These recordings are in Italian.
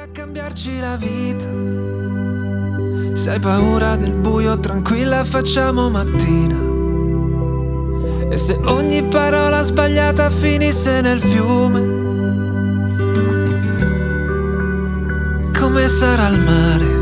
A cambiarci la vita. Se hai paura del buio, tranquilla, facciamo mattina. E se ogni parola sbagliata finisse nel fiume, come sarà il mare?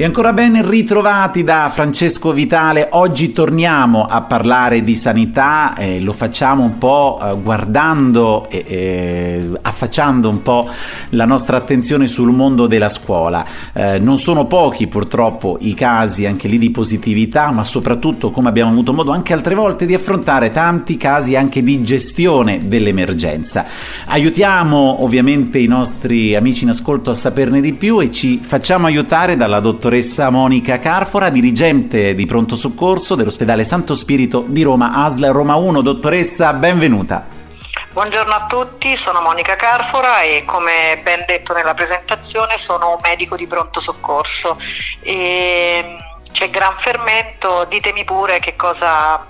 E ancora ben ritrovati da Francesco Vitale. Oggi torniamo a parlare di sanità e lo facciamo un po' eh, guardando e, e affacciando un po' la nostra attenzione sul mondo della scuola. Eh, non sono pochi purtroppo i casi anche lì di positività, ma soprattutto come abbiamo avuto modo anche altre volte di affrontare tanti casi anche di gestione dell'emergenza. Aiutiamo ovviamente i nostri amici in ascolto a saperne di più e ci facciamo aiutare dalla dottoressa dottoressa Monica Carfora, dirigente di pronto soccorso dell'ospedale Santo Spirito di Roma, ASL Roma 1. Dottoressa, benvenuta. Buongiorno a tutti, sono Monica Carfora e come ben detto nella presentazione sono un medico di pronto soccorso. E c'è gran fermento, ditemi pure che cosa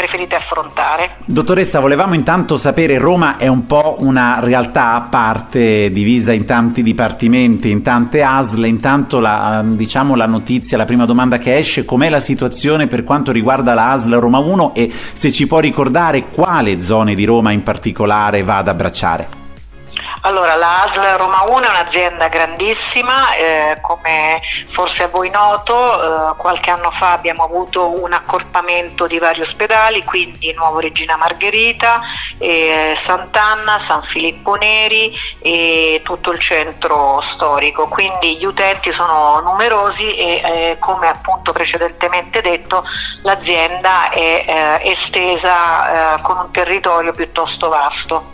preferite affrontare. Dottoressa, volevamo intanto sapere, Roma è un po' una realtà a parte, divisa in tanti dipartimenti, in tante ASL, intanto la, diciamo, la notizia, la prima domanda che esce, com'è la situazione per quanto riguarda la ASL Roma 1 e se ci può ricordare quale zone di Roma in particolare va ad abbracciare? Allora, la ASL Roma 1 è un'azienda grandissima, eh, come forse a voi noto, eh, qualche anno fa abbiamo avuto un accorpamento di vari ospedali, quindi Nuovo Regina Margherita, eh, Sant'Anna, San Filippo Neri e tutto il centro storico, quindi gli utenti sono numerosi e eh, come appunto precedentemente detto l'azienda è eh, estesa eh, con un territorio piuttosto vasto.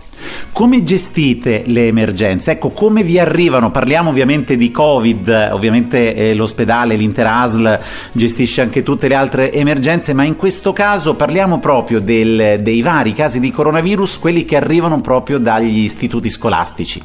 Come gestite le emergenze? Ecco, come vi arrivano? Parliamo ovviamente di Covid, ovviamente eh, l'ospedale, l'Inter ASL gestisce anche tutte le altre emergenze, ma in questo caso parliamo proprio del, dei vari casi di coronavirus, quelli che arrivano proprio dagli istituti scolastici.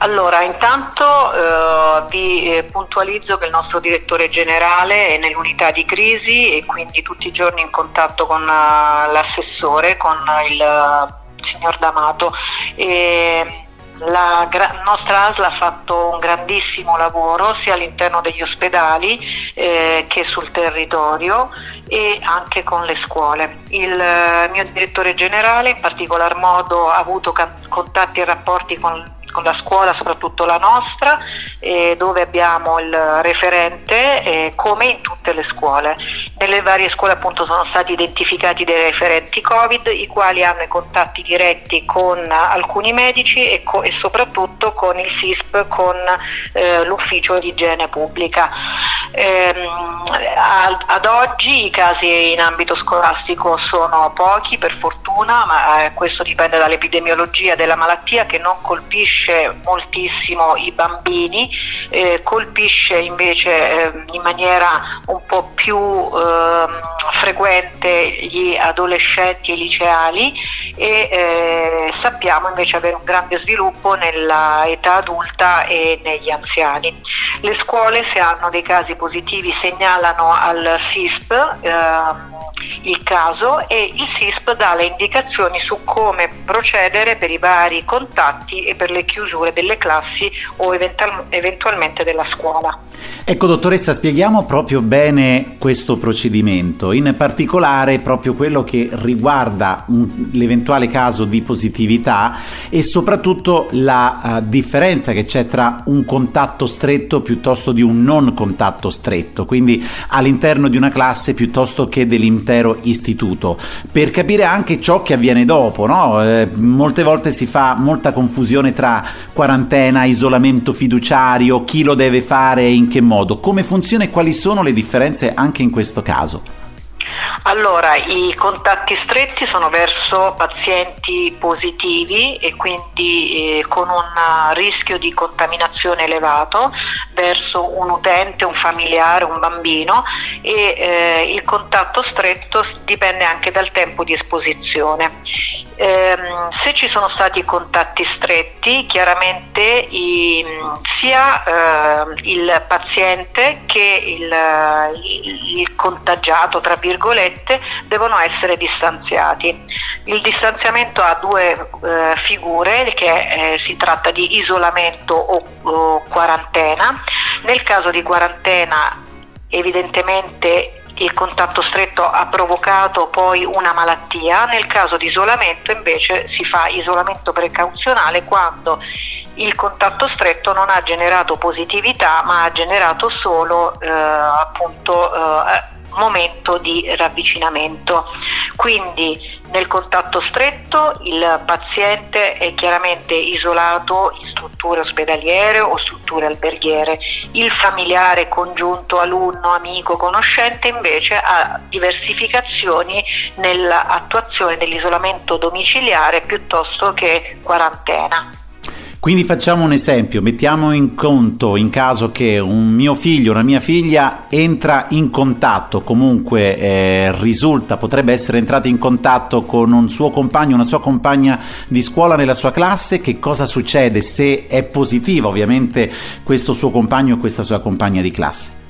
Allora, intanto eh, vi eh, puntualizzo che il nostro direttore generale è nell'unità di crisi e quindi tutti i giorni in contatto con uh, l'assessore, con il signor D'Amato. E la gra- nostra ASL ha fatto un grandissimo lavoro sia all'interno degli ospedali eh, che sul territorio e anche con le scuole. Il eh, mio direttore generale in particolar modo ha avuto contatti e rapporti con con la scuola, soprattutto la nostra, eh, dove abbiamo il referente eh, come in tutte le scuole. Nelle varie scuole appunto sono stati identificati dei referenti Covid, i quali hanno i contatti diretti con alcuni medici e, co- e soprattutto con il SISP, con eh, l'ufficio di igiene pubblica. Ehm, ad, ad, oggi i casi in ambito scolastico sono pochi per fortuna, ma eh, questo dipende dall'epidemiologia della malattia che non colpisce moltissimo i bambini, eh, colpisce invece eh, in maniera un po' più ehm, frequente gli adolescenti e i liceali e eh, sappiamo invece avere un grande sviluppo nella età adulta e negli anziani. Le scuole se hanno dei casi positivi segnalano al SISP eh, il caso e il SISP dà le indicazioni su come procedere per i vari contatti e per le chiusure delle classi o eventual- eventualmente della scuola. Ecco dottoressa, spieghiamo proprio bene questo procedimento, in particolare proprio quello che riguarda un, l'eventuale caso di positività e soprattutto la uh, differenza che c'è tra un contatto stretto piuttosto di un non contatto stretto, quindi all'interno di una classe piuttosto che dell'intero istituto, per capire anche ciò che avviene dopo. No? Eh, molte volte si fa molta confusione tra quarantena, isolamento fiduciario, chi lo deve fare e in che modo modo, come funziona e quali sono le differenze anche in questo caso? Allora, i contatti stretti sono verso pazienti positivi e quindi eh, con un rischio di contaminazione elevato verso un utente, un familiare, un bambino e eh, il contatto stretto dipende anche dal tempo di esposizione. Eh, se ci sono stati contatti stretti, chiaramente i, sia eh, il paziente che il, il, il contagiato, tra virgolette, virgolette, devono essere distanziati. Il distanziamento ha due eh, figure, che eh, si tratta di isolamento o, o quarantena. Nel caso di quarantena evidentemente il contatto stretto ha provocato poi una malattia, nel caso di isolamento invece si fa isolamento precauzionale quando il contatto stretto non ha generato positività ma ha generato solo eh, appunto eh, momento di ravvicinamento. Quindi nel contatto stretto il paziente è chiaramente isolato in strutture ospedaliere o strutture alberghiere, il familiare congiunto alunno, amico, conoscente invece ha diversificazioni nell'attuazione dell'isolamento domiciliare piuttosto che quarantena. Quindi facciamo un esempio, mettiamo in conto in caso che un mio figlio, una mia figlia entra in contatto, comunque eh, risulta, potrebbe essere entrato in contatto con un suo compagno, una sua compagna di scuola nella sua classe, che cosa succede se è positiva ovviamente questo suo compagno o questa sua compagna di classe?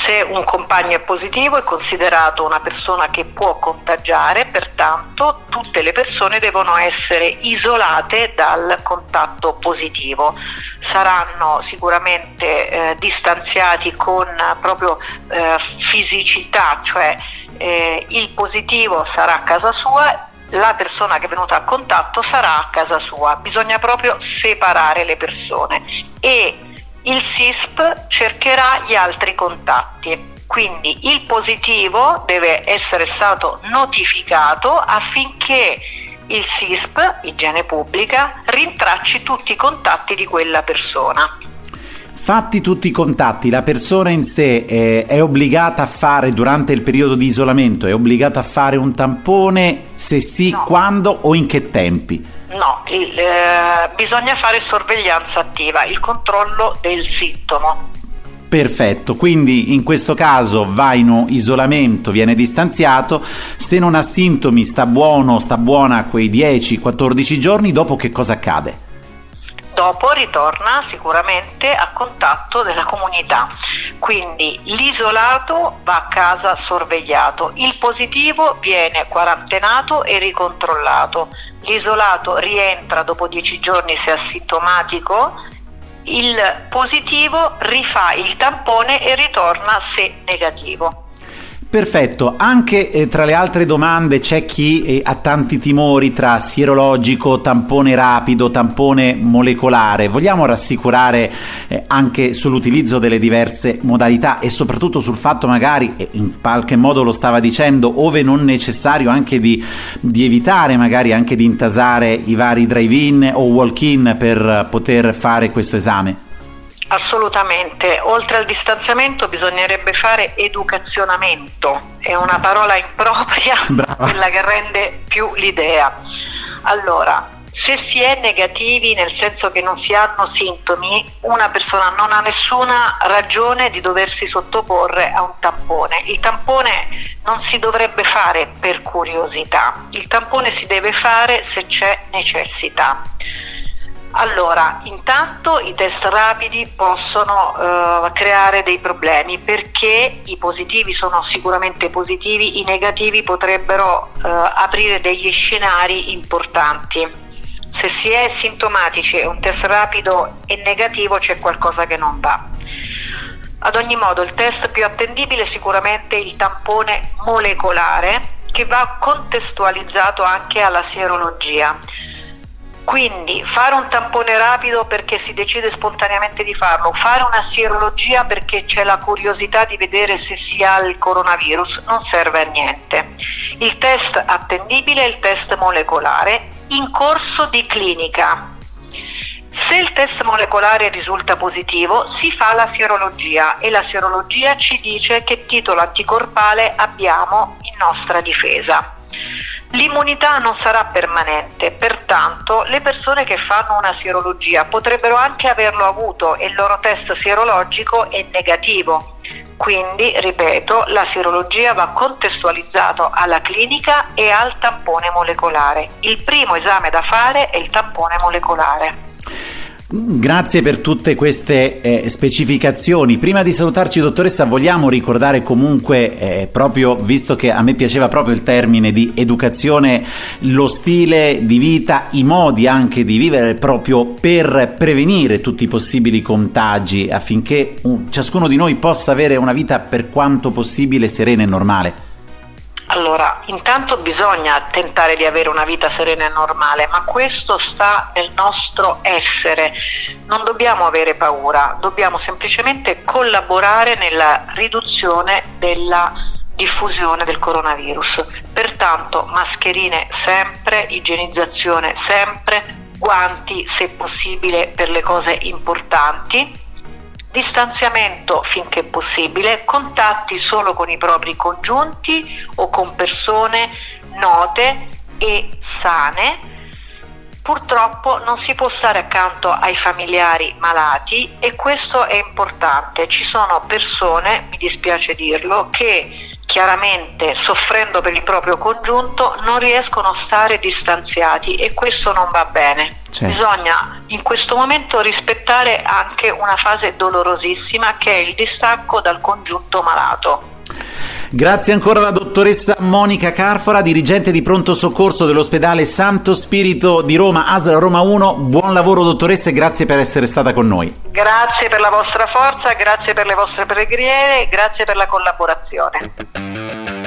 Se un compagno è positivo è considerato una persona che può contagiare, pertanto tutte le persone devono essere isolate dal contatto positivo. Saranno sicuramente eh, distanziati con proprio eh, fisicità, cioè eh, il positivo sarà a casa sua la persona che è venuta a contatto sarà a casa sua, bisogna proprio separare le persone e il SISP cercherà gli altri contatti. Quindi il positivo deve essere stato notificato affinché il SISP, igiene pubblica, rintracci tutti i contatti di quella persona. Fatti tutti i contatti, la persona in sé è, è, obbligata a fare durante il periodo di isolamento, è obbligata a fare un tampone, se sì, no. quando o in che tempi? No, il, eh, bisogna fare sorveglianza attiva, il controllo del sintomo. Perfetto, quindi in questo caso va in isolamento, viene distanziato, se non ha sintomi sta buono, sta buona quei 10-14 giorni, dopo che cosa accade? Dopo ritorna sicuramente a contatto della comunità. Quindi l'isolato va a casa sorvegliato, il positivo viene quarantenato e ricontrollato, l'isolato rientra dopo 10 giorni se asintomatico, il positivo rifà il tampone e ritorna se negativo. Perfetto, anche eh, tra le altre domande c'è chi eh, ha tanti timori tra sierologico, tampone rapido, tampone molecolare. Vogliamo rassicurare eh, anche sull'utilizzo delle diverse modalità e soprattutto sul fatto magari, in qualche modo lo stava dicendo, ove non necessario anche di, di evitare magari anche di intasare i vari drive-in o walk-in per poter fare questo esame? Assolutamente, oltre al distanziamento bisognerebbe fare educazionamento, è una parola impropria, Brava. quella che rende più l'idea. Allora, se si è negativi nel senso che non si hanno sintomi, una persona non ha nessuna ragione di doversi sottoporre a un tampone. Il tampone non si dovrebbe fare per curiosità, il tampone si deve fare se c'è necessità. Allora, intanto i test rapidi possono eh, creare dei problemi perché i positivi sono sicuramente positivi, i negativi potrebbero eh, aprire degli scenari importanti. Se si è sintomatici e un test rapido è negativo c'è qualcosa che non va. Ad ogni modo il test più attendibile è sicuramente il tampone molecolare che va contestualizzato anche alla sierologia. Quindi fare un tampone rapido perché si decide spontaneamente di farlo, fare una sierologia perché c'è la curiosità di vedere se si ha il coronavirus non serve a niente. Il test attendibile è il test molecolare in corso di clinica. Se il test molecolare risulta positivo, si fa la sierologia e la sierologia ci dice che titolo anticorpale abbiamo in nostra difesa. L'immunità non sarà permanente, pertanto le persone che fanno una sierologia potrebbero anche averlo avuto e il loro test sierologico è negativo. Quindi, ripeto, la sierologia va contestualizzato alla clinica e al tampone molecolare. Il primo esame da fare è il tampone molecolare. Grazie per tutte queste eh, specificazioni. Prima di salutarci, dottoressa, vogliamo ricordare comunque, eh, proprio visto che a me piaceva proprio il termine di educazione, lo stile di vita, i modi anche di vivere proprio per prevenire tutti i possibili contagi affinché ciascuno di noi possa avere una vita per quanto possibile serena e normale. Intanto bisogna tentare di avere una vita serena e normale, ma questo sta nel nostro essere. Non dobbiamo avere paura, dobbiamo semplicemente collaborare nella riduzione della diffusione del coronavirus. Pertanto mascherine sempre, igienizzazione sempre, guanti se possibile per le cose importanti distanziamento finché possibile, contatti solo con i propri congiunti o con persone note e sane. Purtroppo non si può stare accanto ai familiari malati e questo è importante. Ci sono persone, mi dispiace dirlo, che chiaramente soffrendo per il proprio congiunto non riescono a stare distanziati e questo non va bene. Certo. Bisogna in questo momento rispettare anche una fase dolorosissima che è il distacco dal congiunto malato. Grazie ancora alla dottoressa Monica Carfora, dirigente di pronto soccorso dell'ospedale Santo Spirito di Roma, ASL Roma 1. Buon lavoro dottoressa e grazie per essere stata con noi. Grazie per la vostra forza, grazie per le vostre preghiere, grazie per la collaborazione.